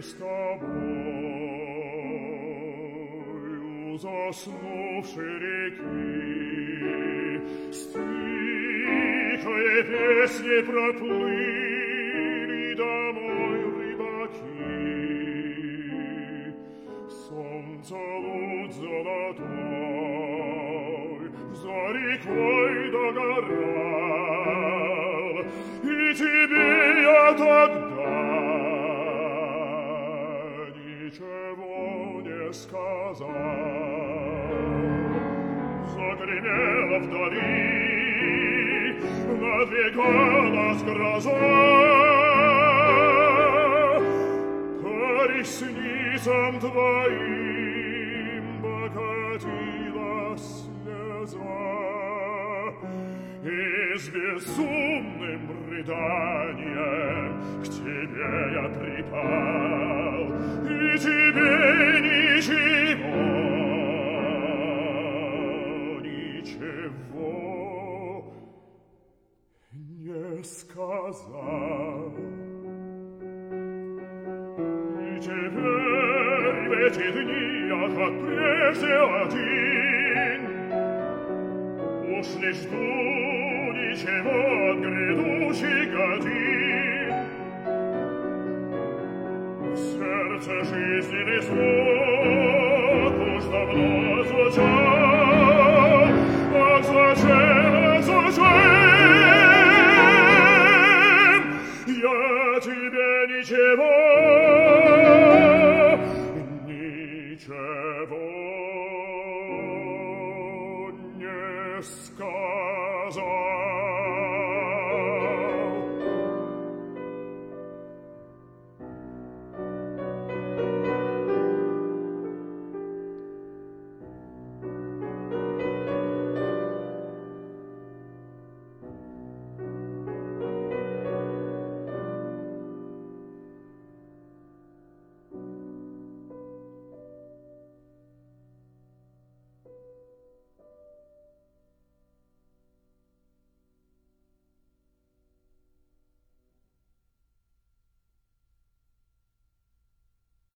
с тобою заснувшей реки с тихой песней проплыли домой рыбаки солнце луч золотой за рекой сказал загремела вдали надвигалась гроза по ресницам твоим покатилась слеза и с безумным рыданием к тебе я припал сказал и теперь в эти дни я как прежде один уж не жду ничего от грядущих годин сердце жизненный звук уж давно звучал